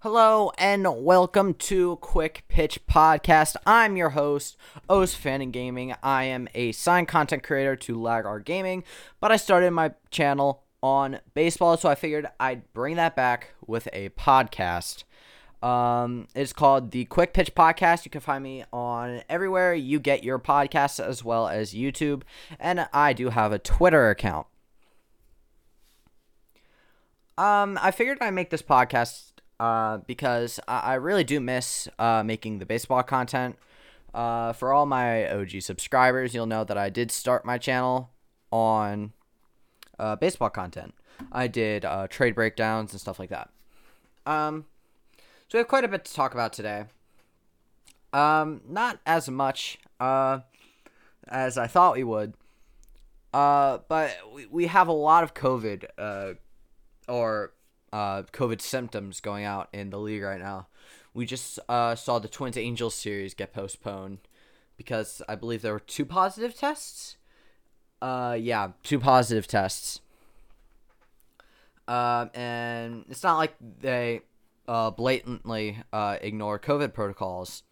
Hello and welcome to Quick Pitch Podcast. I'm your host, O's Fan and Gaming. I am a signed content creator to Lagar Gaming, but I started my channel on baseball, so I figured I'd bring that back with a podcast. Um, it's called the Quick Pitch Podcast. You can find me on everywhere you get your podcasts as well as YouTube, and I do have a Twitter account. Um, I figured I'd make this podcast uh, because I, I really do miss uh, making the baseball content. Uh, for all my OG subscribers, you'll know that I did start my channel on uh, baseball content. I did uh, trade breakdowns and stuff like that. Um, so we have quite a bit to talk about today. Um, not as much uh, as I thought we would. Uh, but we, we have a lot of COVID uh, or uh, COVID symptoms going out in the league right now. We just uh, saw the Twins Angels series get postponed because I believe there were two positive tests. Uh, yeah, two positive tests. Um, and it's not like they uh, blatantly uh, ignore COVID protocols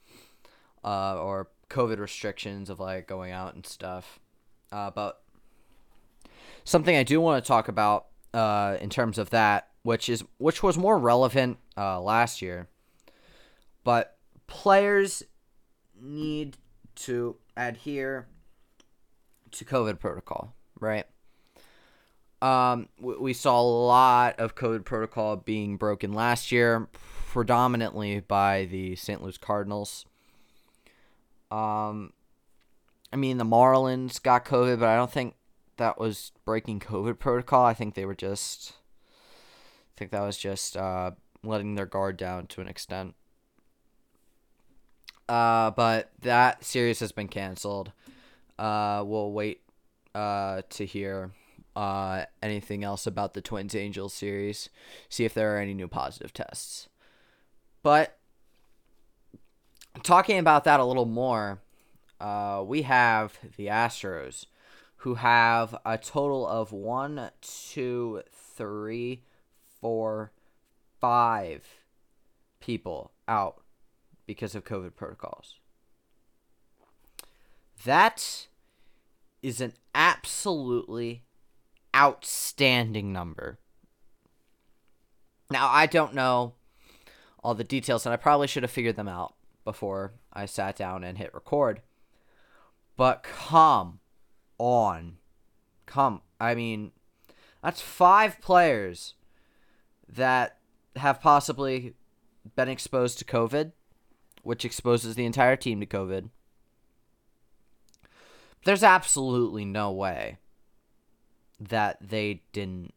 uh, or COVID restrictions of like going out and stuff. Uh, but something I do want to talk about uh, in terms of that, which is which was more relevant uh, last year, but players need to adhere to COVID protocol, right? Um, we, we saw a lot of COVID protocol being broken last year, predominantly by the St. Louis Cardinals. Um, I mean, the Marlins got COVID, but I don't think that was breaking COVID protocol. I think they were just, I think that was just uh, letting their guard down to an extent. Uh, but that series has been canceled. Uh, we'll wait uh, to hear uh, anything else about the Twins Angels series, see if there are any new positive tests. But talking about that a little more, uh, we have the Astros, who have a total of one, two, three, four, five people out because of COVID protocols. That is an absolutely outstanding number. Now, I don't know all the details, and I probably should have figured them out before I sat down and hit record. But come on. Come. I mean, that's five players that have possibly been exposed to COVID, which exposes the entire team to COVID. There's absolutely no way that they didn't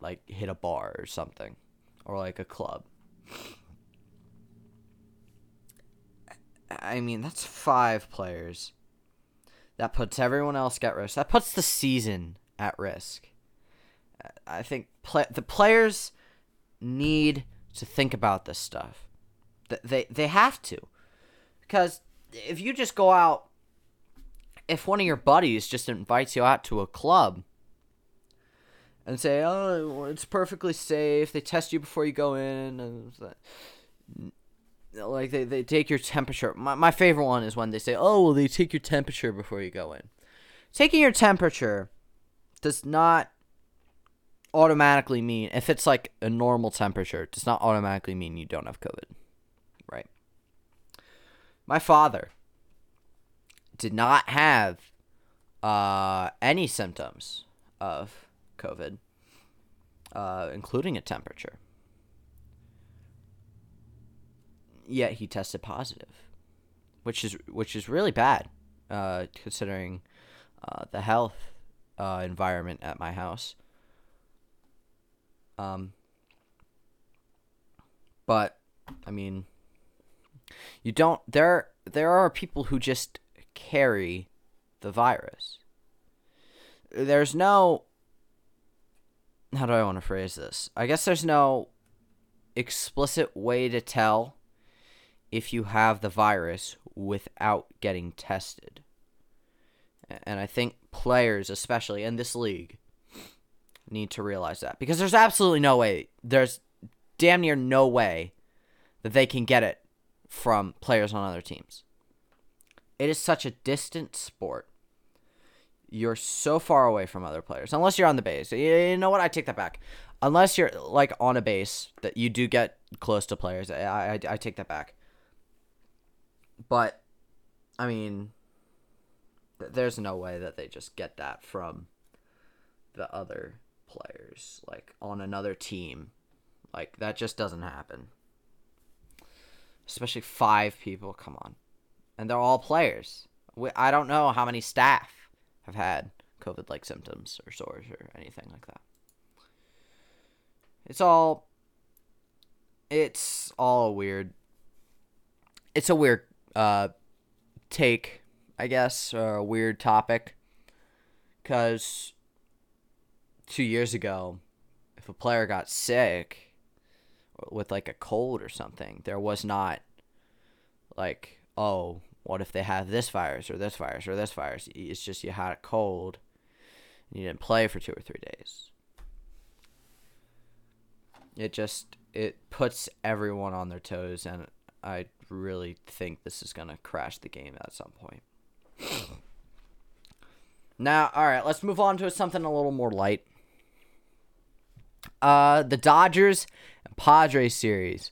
like hit a bar or something or like a club. I mean, that's five players. That puts everyone else at risk. That puts the season at risk. I think play- the players need to think about this stuff. They they have to, because if you just go out, if one of your buddies just invites you out to a club, and say, "Oh, it's perfectly safe," they test you before you go in, and like they, they take your temperature. My, my favorite one is when they say, "Oh, well, they take your temperature before you go in." Taking your temperature does not automatically mean if it's like a normal temperature, does not automatically mean you don't have COVID. Right? My father did not have uh, any symptoms of COVID, uh, including a temperature. Yet he tested positive, which is which is really bad, uh, considering uh, the health uh, environment at my house. Um, but I mean, you don't. There there are people who just carry the virus. There's no. How do I want to phrase this? I guess there's no explicit way to tell if you have the virus without getting tested. And I think players, especially in this league, need to realize that because there's absolutely no way, there's damn near no way that they can get it from players on other teams. It is such a distant sport. You're so far away from other players, unless you're on the base. You know what? I take that back. Unless you're like on a base that you do get close to players, I, I, I take that back. But, I mean, there's no way that they just get that from the other players, like on another team. Like, that just doesn't happen. Especially five people, come on. And they're all players. We, I don't know how many staff have had COVID like symptoms or sores or anything like that. It's all. It's all a weird. It's a weird uh, take, I guess, or a weird topic. Because two years ago, if a player got sick with like a cold or something, there was not like, oh, what if they have this virus or this virus or this virus? It's just you had a cold and you didn't play for two or three days. It just it puts everyone on their toes and I really think this is to crash the game at some point. now, all right, let's move on to something a little more light. Uh, the Dodgers and Padres series.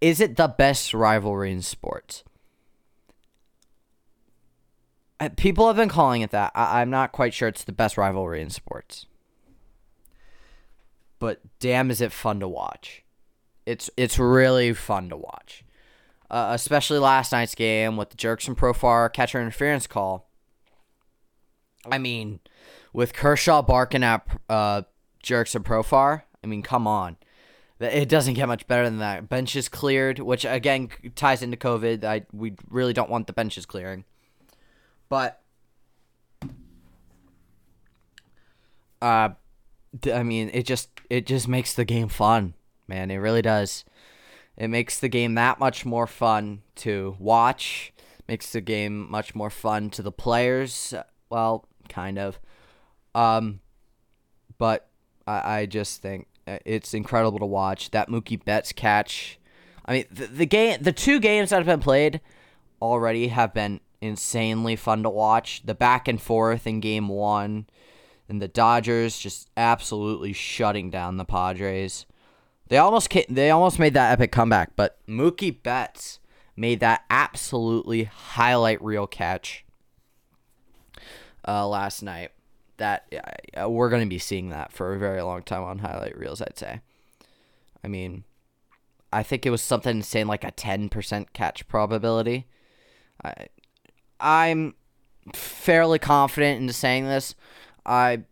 Is it the best rivalry in sports? Uh, people have been calling it that. I- I'm not quite sure it's the best rivalry in sports. But damn, is it fun to watch! It's it's really fun to watch uh, especially last night's game with the Jurickson Profar catcher interference call. I mean, with Kershaw barking at uh, Jurickson Profar, I mean, come on. It doesn't get much better than that. Benches cleared, which again ties into COVID. I we really don't want the benches clearing, but uh, I mean, it just it just makes the game fun, man. It really does. It makes the game that much more fun to watch. Makes the game much more fun to the players. Well, kind of. Um, but I, I just think uh, it's incredible to watch that Mookie Betts catch. I mean, the, the game, the two games that have been played already have been insanely fun to watch. The back and forth in Game One, and the Dodgers just absolutely shutting down the Padres. They almost came, they almost made that epic comeback, but Mookie Betts made that absolutely highlight reel catch uh, last night. That uh, we're going to be seeing that for a very long time on highlight reels. I'd say. I mean, I think it was something saying like a ten percent catch probability. I, I'm fairly confident in saying this. I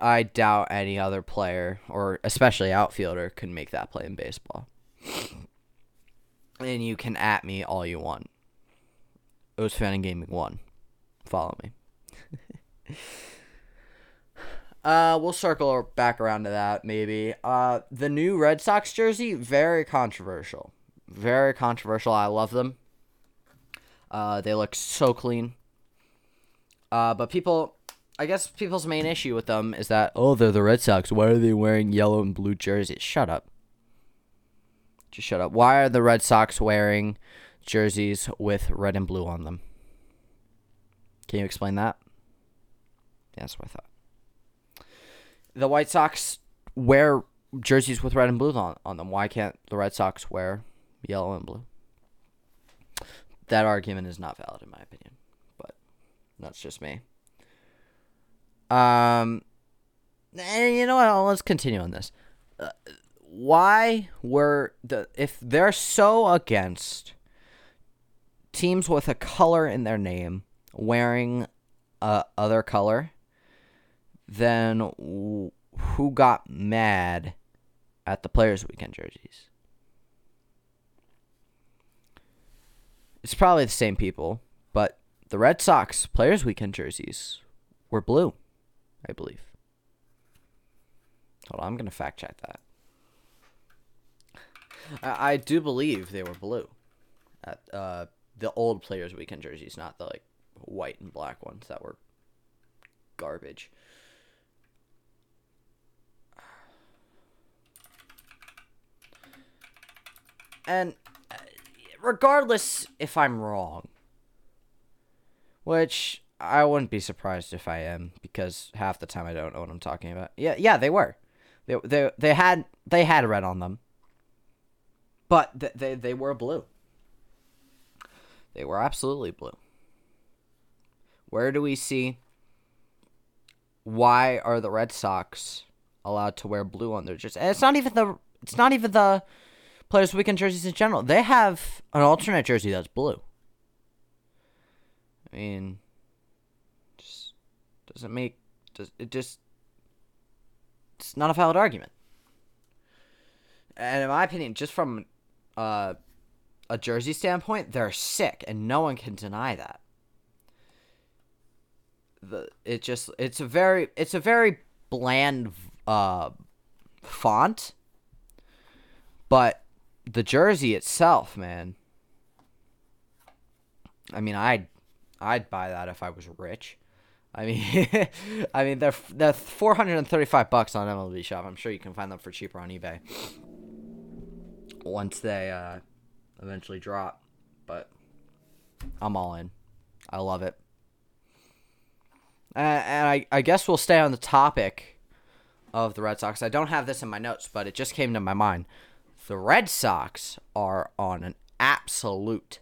I doubt any other player or especially outfielder could make that play in baseball. And you can at me all you want. It was fan and gaming one. Follow me. uh, we'll circle back around to that maybe. Uh, the new Red Sox jersey very controversial. Very controversial. I love them. Uh, they look so clean. Uh, but people I guess people's main issue with them is that oh they're the Red Sox. Why are they wearing yellow and blue jerseys? Shut up. Just shut up. Why are the Red Sox wearing jerseys with red and blue on them? Can you explain that? Yeah, that's what I thought. The White Sox wear jerseys with red and blue on, on them. Why can't the Red Sox wear yellow and blue? That argument is not valid in my opinion, but that's just me. Um, and you know what? Let's continue on this. Uh, why were the if they're so against teams with a color in their name wearing a other color, then who got mad at the Players Weekend jerseys? It's probably the same people, but the Red Sox Players Weekend jerseys were blue. I believe. Hold on, I'm gonna fact check that. I, I do believe they were blue. At uh, the old Players Weekend jerseys, not the like white and black ones that were garbage. And uh, regardless if I'm wrong, which I wouldn't be surprised if I am because half the time I don't know what I'm talking about. Yeah, yeah, they were. They they they had they had red on them. But they they, they were blue. They were absolutely blue. Where do we see why are the Red Sox allowed to wear blue on their jerseys? And it's not even the it's not even the players weekend jerseys in general. They have an alternate jersey that's blue. I mean, just doesn't make does it just it's not a valid argument. And in my opinion, just from uh, a jersey standpoint, they're sick, and no one can deny that. The it just it's a very it's a very bland uh, font, but the jersey itself, man. I mean, I'd I'd buy that if I was rich. I mean, I mean they're they're 435 bucks on MLB Shop. I'm sure you can find them for cheaper on eBay once they uh, eventually drop. But I'm all in. I love it. Uh, and I, I guess we'll stay on the topic of the Red Sox. I don't have this in my notes, but it just came to my mind. The Red Sox are on an absolute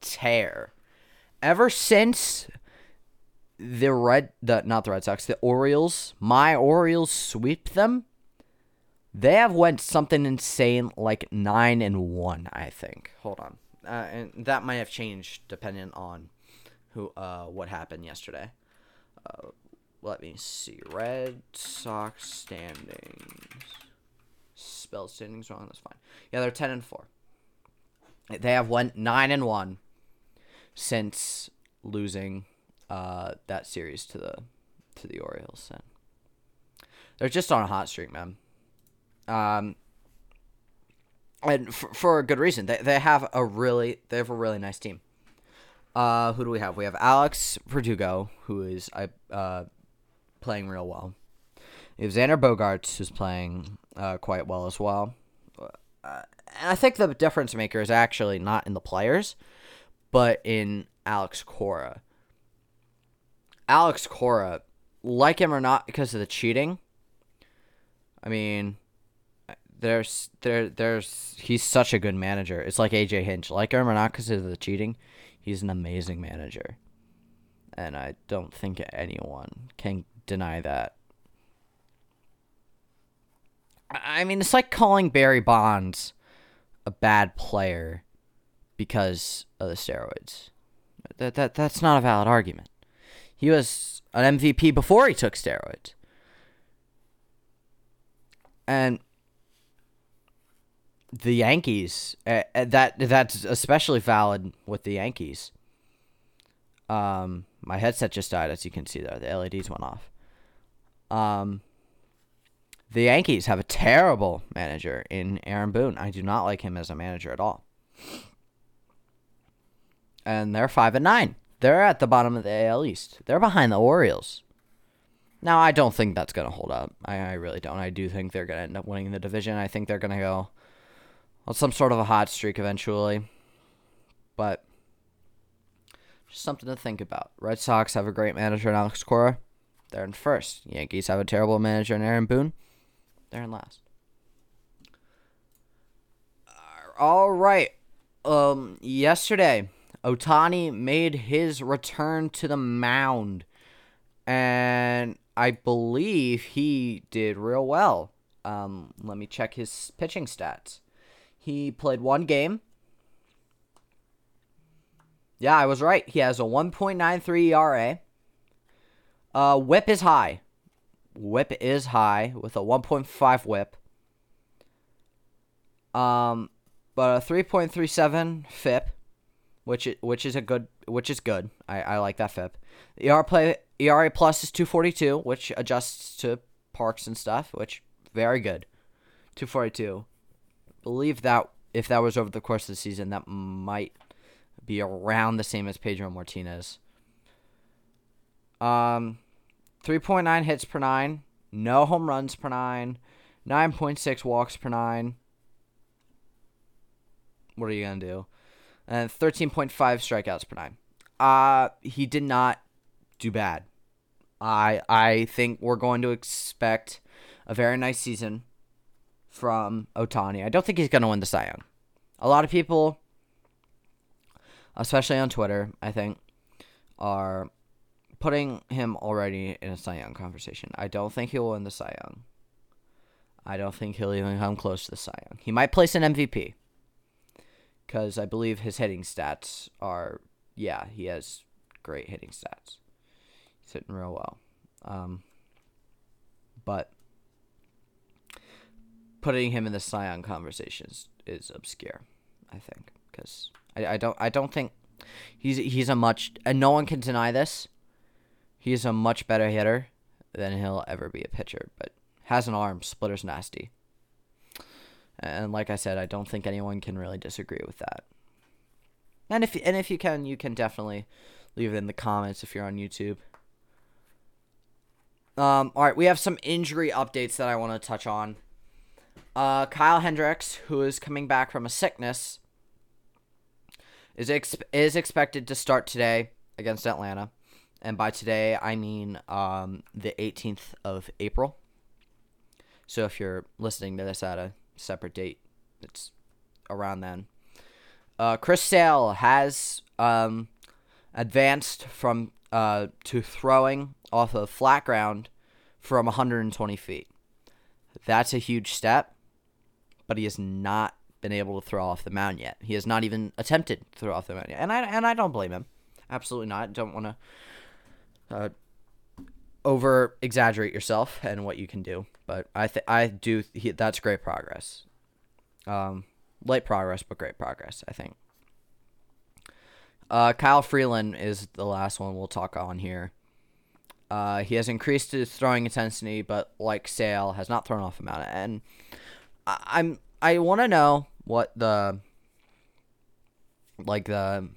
tear. Ever since the red the not the Red Sox, the Orioles, my Orioles sweep them. They have went something insane like 9 and 1, I think. Hold on. Uh, and that might have changed depending on who uh what happened yesterday. Uh, let me see. Red Sox standings. Spelled standings wrong. That's fine. Yeah, they're ten and four. They have went nine and one since losing uh, that series to the to the Orioles. And they're just on a hot streak, man. Um, and for, for a good reason. They they have a really they have a really nice team. Uh, who do we have? We have Alex Verdugo, who is uh, playing real well. We have Xander Bogaerts, who's playing uh, quite well as well. Uh, and I think the difference maker is actually not in the players, but in Alex Cora. Alex Cora, like him or not, because of the cheating. I mean, there's there there's he's such a good manager. It's like AJ Hinch, like him or not, because of the cheating he's an amazing manager. And I don't think anyone can deny that. I mean, it's like calling Barry Bonds a bad player because of the steroids. That, that that's not a valid argument. He was an MVP before he took steroids. And the Yankees. Uh, that that's especially valid with the Yankees. Um, my headset just died, as you can see there. The LEDs went off. Um, the Yankees have a terrible manager in Aaron Boone. I do not like him as a manager at all. And they're five and nine. They're at the bottom of the AL East. They're behind the Orioles. Now I don't think that's gonna hold up. I, I really don't. I do think they're gonna end up winning the division. I think they're gonna go on some sort of a hot streak eventually. But just something to think about. Red Sox have a great manager in Alex Cora. They're in first. Yankees have a terrible manager in Aaron Boone. They're in last. All right. Um, yesterday, Ohtani made his return to the mound, and I believe he did real well. Um, let me check his pitching stats. He played one game. Yeah, I was right. He has a 1.93 ERA. Uh, whip is high. Whip is high with a 1.5 whip. Um, but a 3.37 FIP, which which is a good which is good. I, I like that FIP. The ERA play ERA plus is 242, which adjusts to parks and stuff, which very good. 242 believe that if that was over the course of the season, that might be around the same as Pedro Martinez. Um, 3.9 hits per nine, no home runs per nine, 9.6 walks per nine. what are you gonna do? And 13.5 strikeouts per nine. Uh, he did not do bad. I I think we're going to expect a very nice season from Ohtani. I don't think he's going to win the Cy Young. A lot of people, especially on Twitter, I think, are putting him already in a Cy Young conversation. I don't think he'll win the Cy Young. I don't think he'll even come close to the Cy Young. He might place an MVP because I believe his hitting stats are, yeah, he has great hitting stats. He's hitting real well. Um, but putting him in the Cy Young conversations is obscure. I think because I, I don't I don't think he's he's a much and no one can deny this. He's a much better hitter than he'll ever be a pitcher, but has an arm, splitter's nasty. And like I said, I don't think anyone can really disagree with that. And if and if you can, you can definitely leave it in the comments if you're on YouTube. Um, all right, we have some injury updates that I want to touch on. Uh, Kyle Hendricks, who is coming back from a sickness, is ex- is expected to start today against Atlanta, and by today I mean um, the 18th of April. So if you're listening to this at a separate date, it's around then. Uh, Chris Sale has um, advanced from uh, to throwing off of flat ground from 120 feet. That's a huge step, but he has not been able to throw off the mound yet. He has not even attempted to throw off the mound yet, and I and I don't blame him. Absolutely not. Don't want to uh, over exaggerate yourself and what you can do, but I th- I do. That's great progress. Um, light progress, but great progress. I think. Uh, Kyle Freeland is the last one we'll talk on here. Uh, he has increased his throwing intensity, but like Sale, has not thrown off a mound. And I, I'm I want to know what the like the,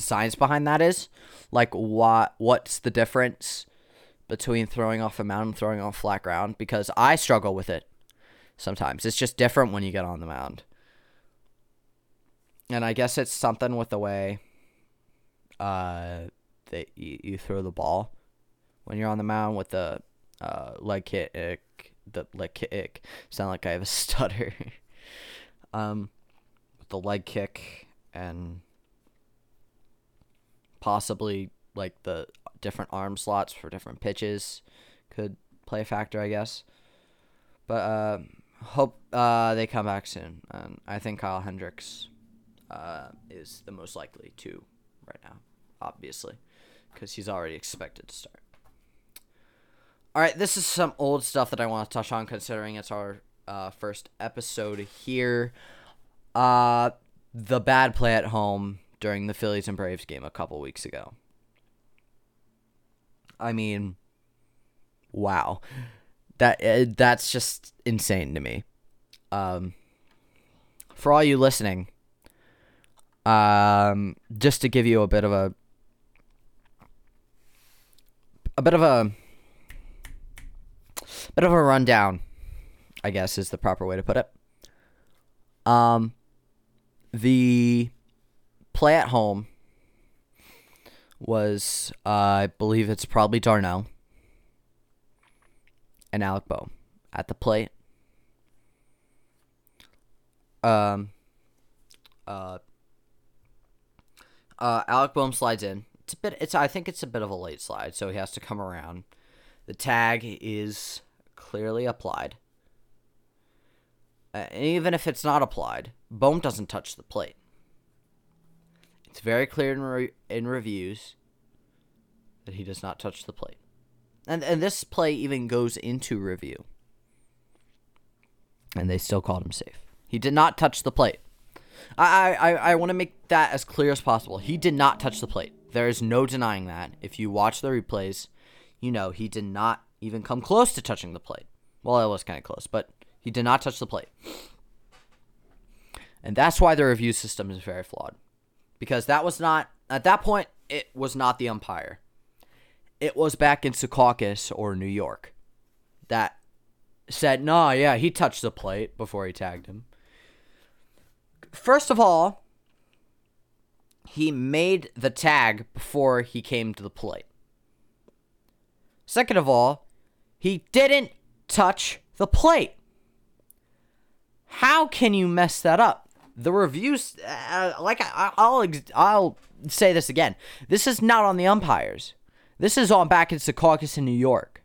the science behind that is. Like what what's the difference between throwing off a mound and throwing off flat ground? Because I struggle with it sometimes. It's just different when you get on the mound. And I guess it's something with the way uh, that you, you throw the ball when you're on the mound with the uh, leg kick, the leg kick. Sound like I have a stutter. um, the leg kick and possibly like the different arm slots for different pitches could play a factor, I guess. But uh, hope uh, they come back soon, and I think Kyle Hendricks uh, is the most likely to right now, obviously, because he's already expected to start. All right, this is some old stuff that I want to touch on, considering it's our uh, first episode here. Uh, the bad play at home during the Phillies and Braves game a couple weeks ago. I mean, wow, that uh, that's just insane to me. Um, for all you listening, um, just to give you a bit of a a bit of a bit of a rundown, I guess is the proper way to put it. Um, the play at home was, uh, I believe it's probably d'Arnaud and Alec Bohm at the plate. Um, uh, uh, Alec Bohm slides in. It's a bit. It's. I think it's a bit of a late slide, so he has to come around. The tag is clearly applied. Uh, even if it's not applied, Bohm doesn't touch the plate. It's very clear in, re- in reviews that he does not touch the plate. And, and this play even goes into review. And they still called him safe. He did not touch the plate. I, I, I want to make that as clear as possible. He did not touch the plate. There is no denying that. If you watch the replays, you know he did not even come close to touching the plate. Well, it was kind of close, but he did not touch the plate. And that's why the review system is very flawed. Because that was not, at that point, it was not the umpire. It was back in Secaucus or New York that said, no, yeah, he touched the plate before he tagged him. first of all, he made the tag before he came to the plate. Second of all, he didn't touch the plate. How can you mess that up? The reviews, uh, like I, I'll, I'll say this again. This is not on the umpires. This is on back in caucus in New York.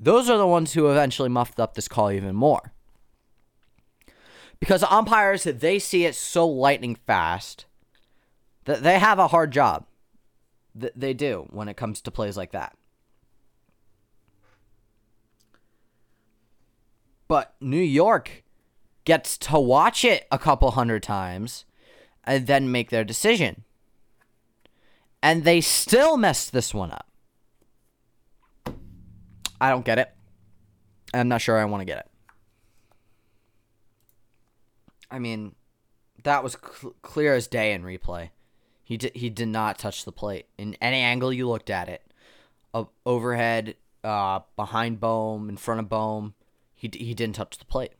Those are the ones who eventually muffed up this call even more. Because umpires, they see it so lightning fast that they have a hard job. Th- they do when it comes to plays like that. But New York gets to watch it a couple hundred times and then make their decision. And they still messed this one up. I don't get it. I'm not sure I want to get it. I mean, that was cl- clear as day in replay. He did he did not touch the plate in any angle you looked at it. Uh, overhead, uh, behind Bohm, in front of Bohm, he he didn't touch the plate.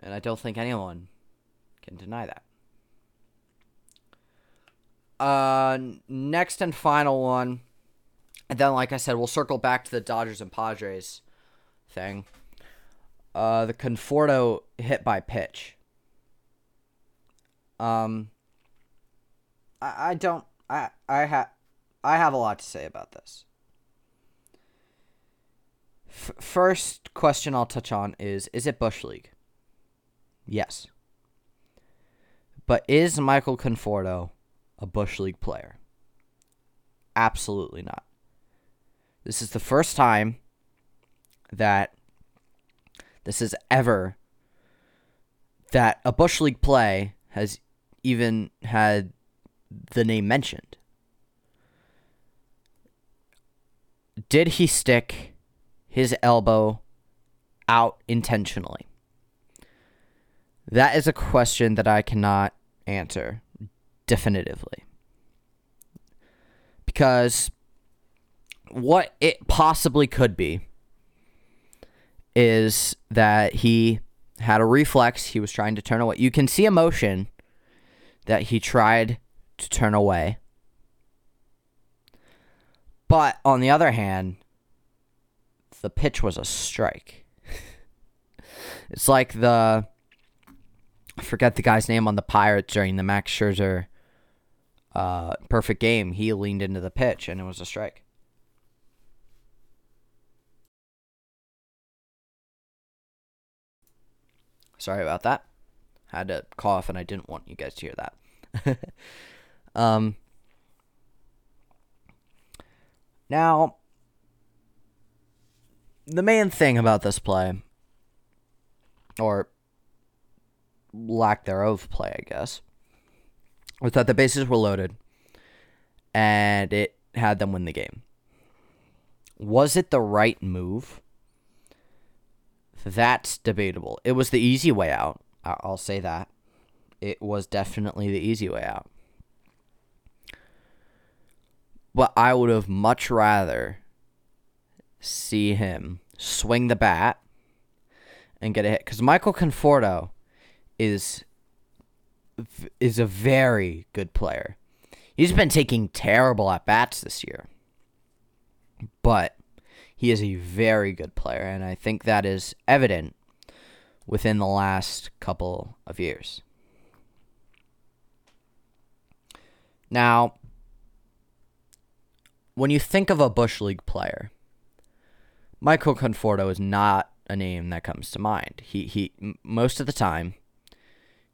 And I don't think anyone can deny that. Uh, next and final one, and then like I said, we'll circle back to the Dodgers and Padres thing. Uh, the Conforto hit by pitch. Um, I, I don't I I have I have a lot to say about this. F- first question I'll touch on is is it Bush League? Yes. But is Michael Conforto a Bush League player? Absolutely not. This is the first time that this is ever that a Bush League play has even had the name mentioned. Did he stick his elbow out intentionally? That is a question that I cannot answer definitively. Because what it possibly could be is that he had a reflex. He was trying to turn away. You can see emotion that he tried to turn away. But on the other hand, the pitch was a strike. it's like the I forget the guy's name on the Pirates during the Max Scherzer uh, perfect game. He leaned into the pitch and it was a strike. Sorry about that. Had to cough and I didn't want you guys to hear that. um, now, the main thing about this play, or lack thereof play, I guess, was that the bases were loaded and it had them win the game. Was it the right move? That's debatable. It was the easy way out. I'll say that. It was definitely the easy way out. But I would have much rather see him swing the bat and get a hit because Michael Conforto is is a very good player. He's been taking terrible at bats this year, but he is a very good player, and I think that is evident within the last couple of years. Now, when you think of a Bush League player, Michael Conforto is not a name that comes to mind. He he most of the time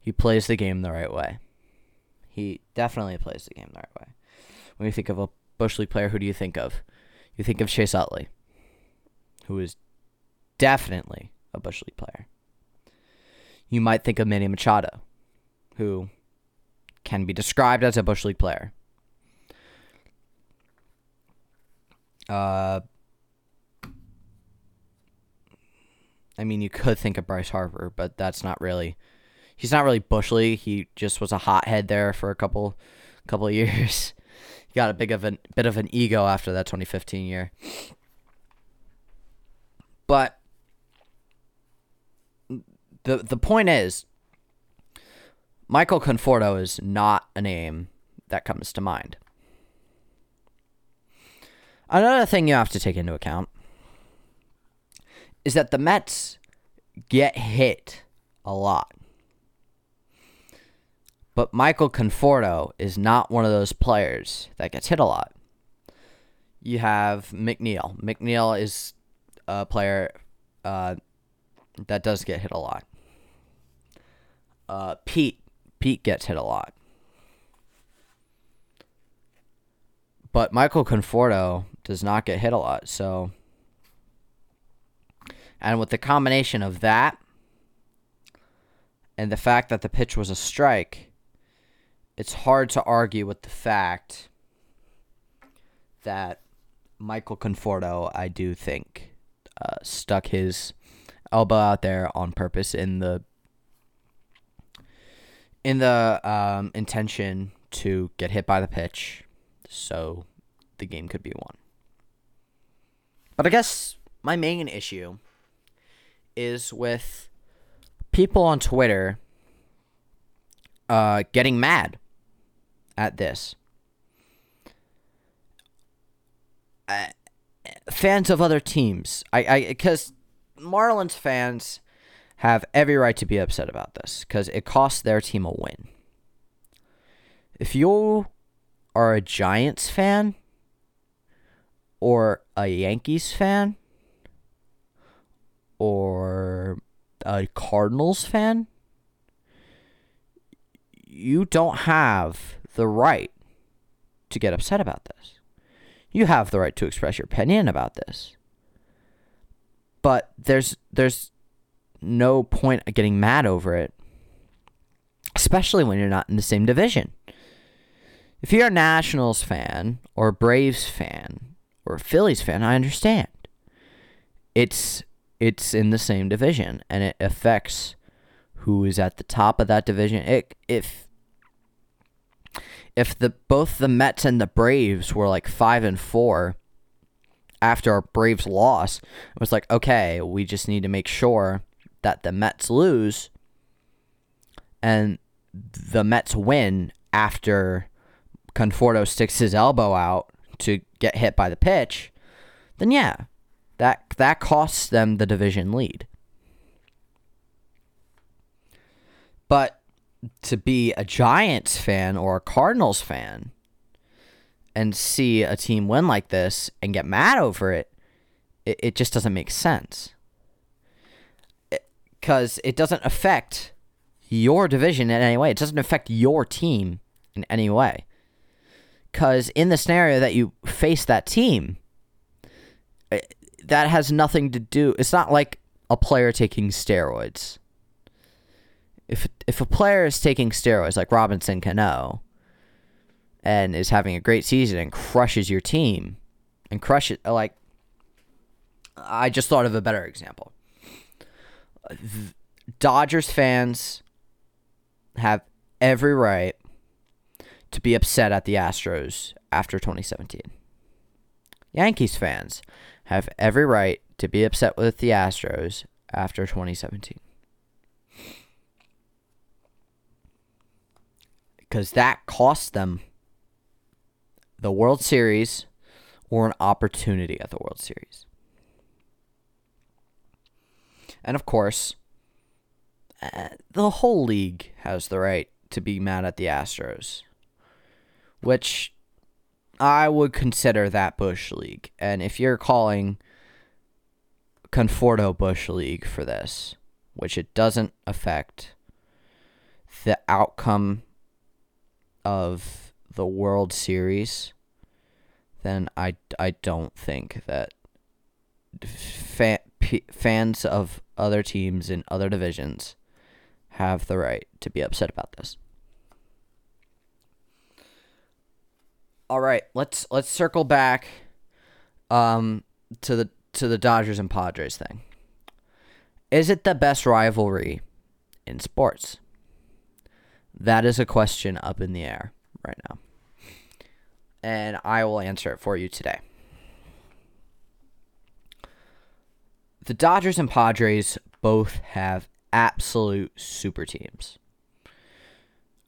he plays the game the right way. He definitely plays the game the right way. When you think of a Bush League player, who do you think of? You think of Chase Utley, who is definitely a Bush League player. You might think of Manny Machado, who can be described as a Bush League player. Uh, I mean, you could think of Bryce Harper, but that's not really. He's not really Bush League. He just was a hothead there for a couple, couple of years. he got a big of a bit of an ego after that 2015 year. But the the point is Michael Conforto is not a name that comes to mind. Another thing you have to take into account is that the Mets get hit a lot. But Michael Conforto is not one of those players that gets hit a lot. You have McNeil. McNeil is a player uh, that does get hit a lot. Uh, Pete. Pete gets hit a lot. But Michael Conforto does not get hit a lot. So, and with the combination of that and the fact that the pitch was a strike, it's hard to argue with the fact that Michael Conforto, I do think, uh, stuck his elbow out there on purpose in the in the um, intention to get hit by the pitch, so the game could be won. But I guess my main issue is with people on Twitter uh, getting mad at this. Uh, fans of other teams, I, I, because Marlins fans have every right to be upset about this because it costs their team a win. If you are a Giants fan or a Yankees fan or a Cardinals fan, you don't have the right to get upset about this. You have the right to express your opinion about this. But there's there's no point getting mad over it, especially when you're not in the same division. If you're a Nationals fan or a Braves fan or a Phillies fan, I understand. It's it's in the same division and it affects who is at the top of that division. It, if if the both the Mets and the Braves were like 5 and 4 after our Braves loss, it was like, okay, we just need to make sure that the Mets lose and the Mets win after Conforto sticks his elbow out to get hit by the pitch, then yeah, that that costs them the division lead. But to be a Giants fan or a Cardinals fan and see a team win like this and get mad over it, it, it just doesn't make sense. Because it, it doesn't affect your division in any way. It doesn't affect your team in any way. Because in the scenario that you face that team, eh, that has nothing to do. It's not like a player taking steroids. If if a player is taking steroids like Robinson Cano and is having a great season and crushes your team and crushes like I just thought of a better example. Dodgers fans have every right to be upset at the Astros after 2017. Yankees fans have every right to be upset with the Astros after 2017. Because that cost them the World Series or an opportunity at the World Series. And of course, uh, the whole league has the right to be mad at the Astros, which I would consider that Bush League. And if you're calling Conforto Bush League for this, which it doesn't affect the outcome of the World Series, then I, I don't think that fa- p- fans of other teams in other divisions have the right to be upset about this. all right, let's let's circle back um to the to the Dodgers and Padres thing. Is it the best rivalry in sports? That is a question up in the air right now. And I will answer it for you today. The Dodgers and Padres both have absolute super teams.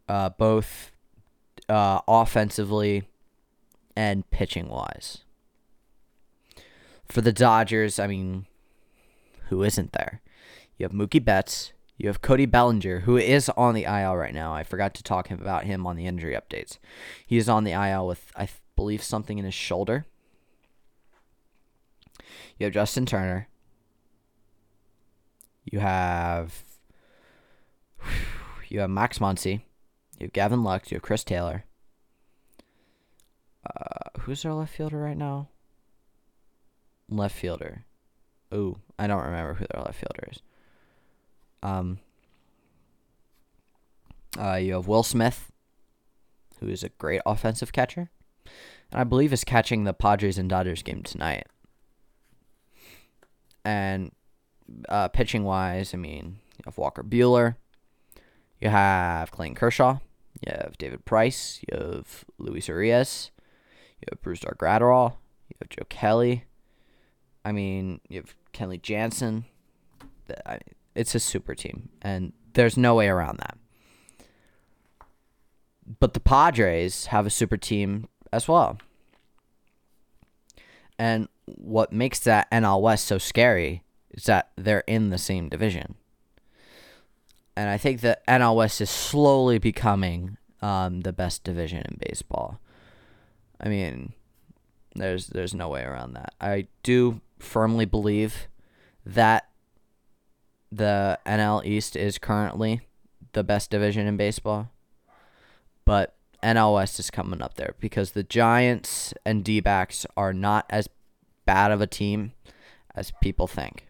Uh, both uh, offensively and pitching wise. For the Dodgers, I mean, who isn't there? You have Mookie Betts. You have Cody Bellinger, who is on the IL right now. I forgot to talk about him on the injury updates. He is on the IL with, I believe, something in his shoulder. You have Justin Turner. You have you have Max Muncy. You have Gavin Lux. You have Chris Taylor. Uh, who's our left fielder right now? Left fielder. Ooh, I don't remember who their left fielder is. Um, uh, you have Will Smith, who is a great offensive catcher, and I believe is catching the Padres and Dodgers game tonight. And uh, pitching wise, I mean, you have Walker Buehler, you have Clayton Kershaw, you have David Price, you have Luis Urias, you have Brusdar Graterol, you have Joe Kelly. I mean, you have Kenley Jansen. It's a super team, and there's no way around that. But the Padres have a super team as well. And what makes that NL West so scary is that they're in the same division. And I think that NL West is slowly becoming um, the best division in baseball. I mean, there's there's no way around that. I do firmly believe that the NL East is currently the best division in baseball. But NL West is coming up there because the Giants and D backs are not as bad of a team as people think.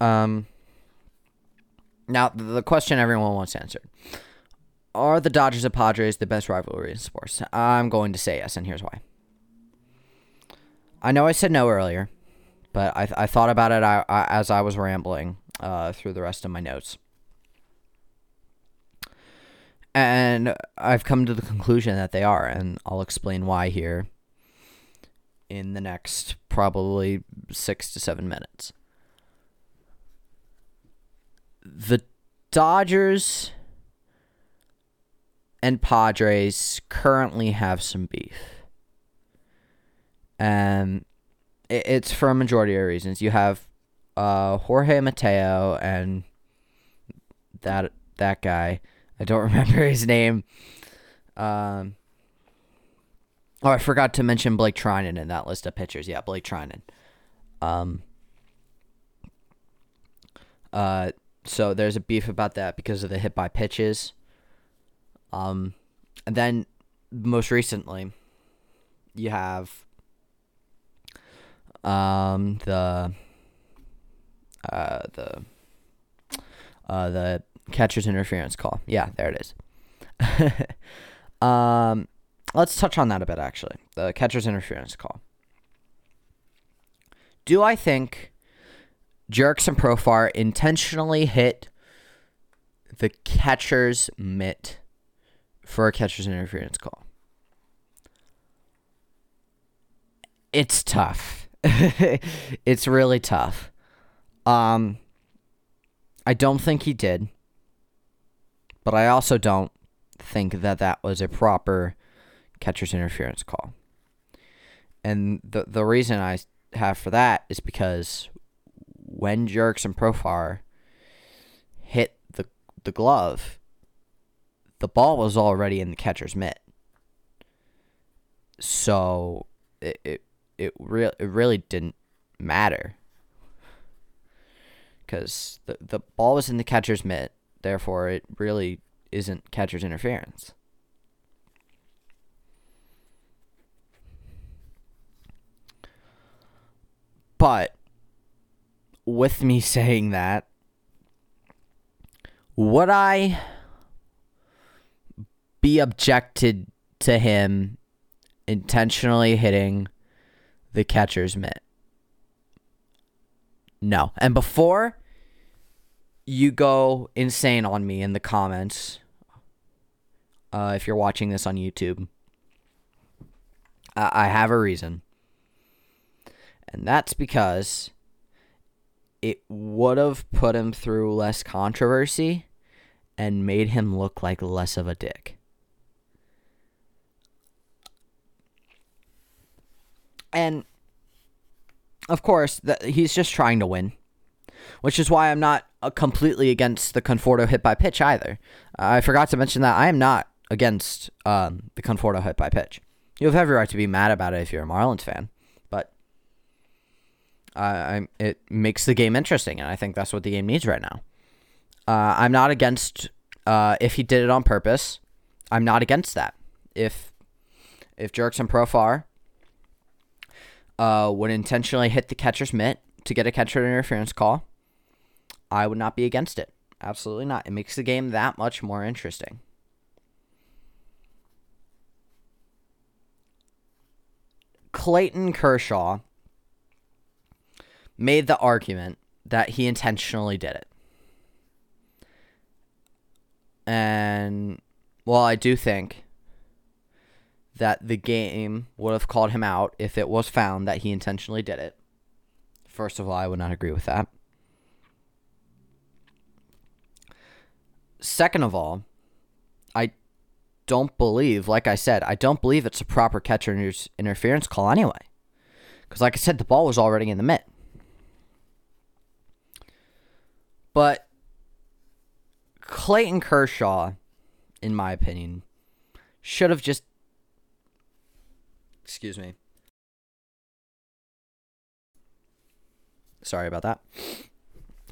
Um, now, the question everyone wants answered Are the Dodgers and Padres the best rivalry in sports? I'm going to say yes, and here's why. I know I said no earlier, but I, I thought about it I, I, as I was rambling uh, through the rest of my notes. And I've come to the conclusion that they are, and I'll explain why here in the next probably six to seven minutes. The Dodgers and Padres currently have some beef. And it's for a majority of reasons. You have uh, Jorge Mateo and that that guy. I don't remember his name. Um, Oh, I forgot to mention Blake Treinen in that list of pitchers. Yeah, Blake Treinen. Um. Uh, so there's a beef about that because of the hit by pitches. Um, and then most recently, you have um the uh the uh the catcher's interference call. Yeah, there it is. um let's touch on that a bit, actually. The catcher's interference call. Do I think Jurickson Profar intentionally hit the catcher's mitt for a catcher's interference call? It's tough. it's really tough. Um, I don't think he did, but I also don't think that that was a proper catcher's interference call. And the the reason I have for that is because when Jurickson Profar hit the the glove, the ball was already in the catcher's mitt. So it it it, re- it really didn't matter because the the ball was in the catcher's mitt, therefore it really isn't catcher's interference. But with me saying that, would I be objected to him intentionally hitting the catcher's mitt? No. And before you go insane on me in the comments, uh, if you're watching this on YouTube, I have a reason. And that's because it would have put him through less controversy and made him look like less of a dick. And of course, that he's just trying to win, which is why I'm not uh, completely against the Conforto hit by pitch either. I forgot to mention that I am not against um, the Conforto hit by pitch. You have every right to be mad about it if you're a Marlins fan, but I, it makes the game interesting, and I think that's what the game needs right now. Uh, I'm not against uh, if he did it on purpose. I'm not against that. If if Jurickson Profar uh, would intentionally hit the catcher's mitt to get a catcher interference call, I would not be against it. Absolutely not. It makes the game that much more interesting. Clayton Kershaw made the argument that he intentionally did it. And well, I do think that the game would have called him out if it was found that he intentionally did it. First of all, I would not agree with that. Second of all, I don't believe, like I said, I don't believe it's a proper catcher interference call anyway. Because, like I said, the ball was already in the mitt. But Clayton Kershaw, in my opinion, should have just. Excuse me. Sorry about that.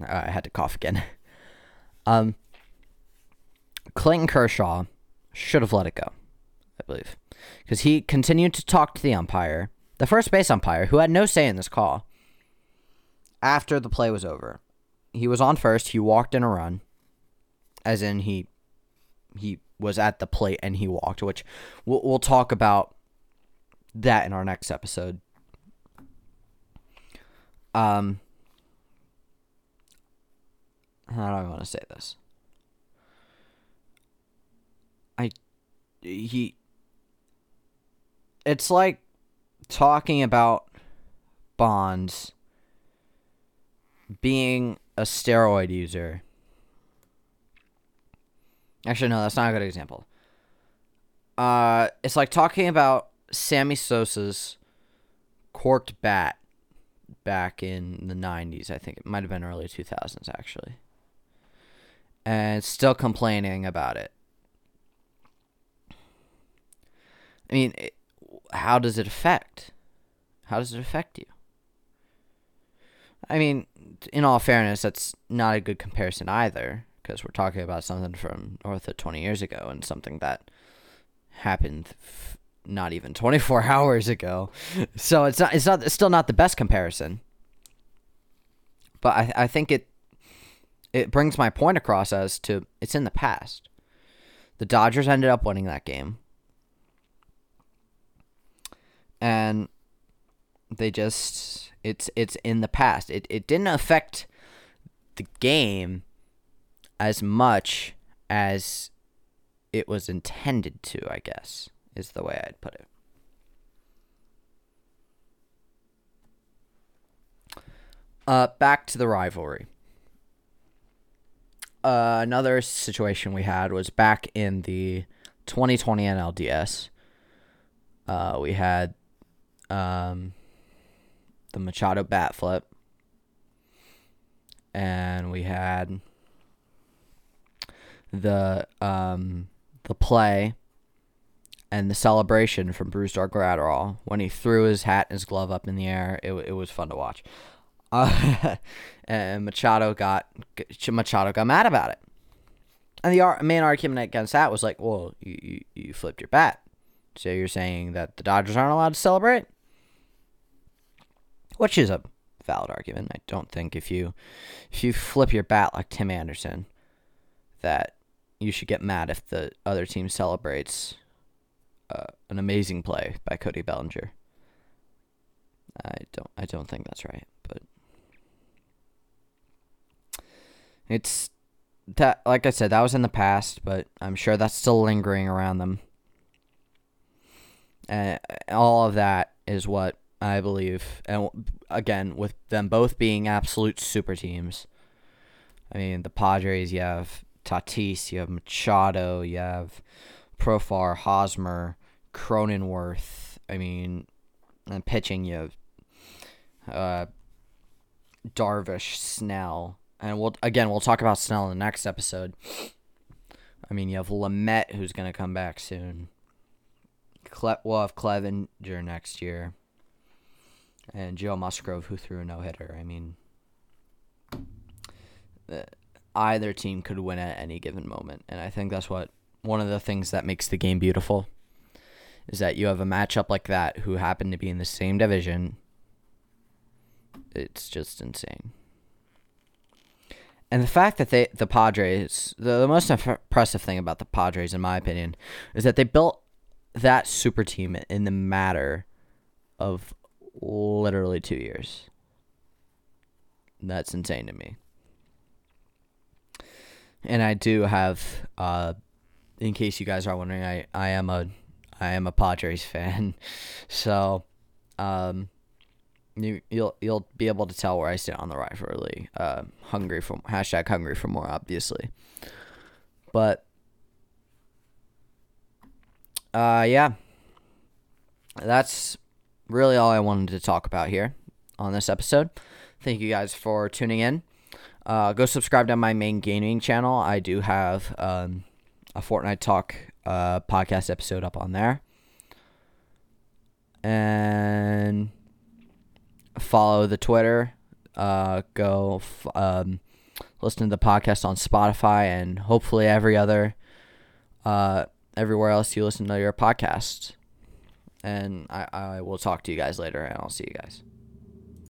I had to cough again. Um, Clayton Kershaw should have let it go, I believe, because he continued to talk to the umpire, the first base umpire, who had no say in this call. After the play was over, he was on first. He walked in a run, as in he he was at the plate and he walked, which we'll, we'll talk about that in our next episode. Um, how do I want to say this? I he it's like talking about Bonds being a steroid user. Actually, no, that's not a good example. Uh, it's like talking about Sammy Sosa's corked bat back in the 90s. I think it might have been early 2000s, actually. And still complaining about it. I mean, it, how does it affect? How does it affect you? I mean, in all fairness, that's not a good comparison either, because we're talking about something from north of 20 years ago and something that happened f- not even 24 hours ago. So it's not, it's not, it's still not the best comparison. But I, I think it, it brings my point across as to it's in the past. The Dodgers ended up winning that game and they just it's it's in the past. It it didn't affect the game as much as it was intended to, I guess, is the way I'd put it. Uh, back to the rivalry. Uh, another situation we had was back in the 2020 NLDS. Uh, we had um, the Machado bat flip, and we had the um, the play and the celebration from Brusdar Graterol when he threw his hat and his glove up in the air. It, it was fun to watch. Uh, and Machado got Machado got mad about it. And the main argument against that was like, well, you, you, you flipped your bat. So you're saying that the Dodgers aren't allowed to celebrate? which is a valid argument. I don't think if you if you flip your bat like Tim Anderson, that you should get mad if the other team celebrates uh, an amazing play by Cody Bellinger. I don't I don't think that's right, but it's that like I said that was in the past, but I'm sure that's still lingering around them. And all of that is what I believe, and again with them both being absolute super teams. I mean, the Padres. You have Tatis. You have Machado. You have Profar, Hosmer, Cronenworth. I mean, and pitching. You uh, Darvish, Snell, and we'll again we'll talk about Snell in the next episode. I mean, you have Lamet who's gonna come back soon. Cle- we'll have Clevenger next year, and Joe Musgrove who threw a no hitter. I mean, uh, either team could win at any given moment, and I think that's what one of the things that makes the game beautiful is that you have a matchup like that who happen to be in the same division. It's just insane. And the fact that they the Padres, the, the most impressive thing about the Padres in my opinion is that they built that super team in the matter of literally 2 years. That's insane to me. And I do have uh in case you guys are wondering, I, I am a I am a Padres fan. So um you you'll you'll be able to tell where I stand on the rivalry. Uh, hungry for hashtag hungry for more, obviously. But uh, yeah, that's really all I wanted to talk about here on this episode. Thank you guys for tuning in. Uh, go subscribe to my main gaming channel. I do have um, a Fortnite Talk uh, podcast episode up on there. And follow the Twitter. Uh, go f- um, listen to the podcast on Spotify and hopefully every other uh, everywhere else you listen to your podcast. And I, I will talk to you guys later, and I'll see you guys.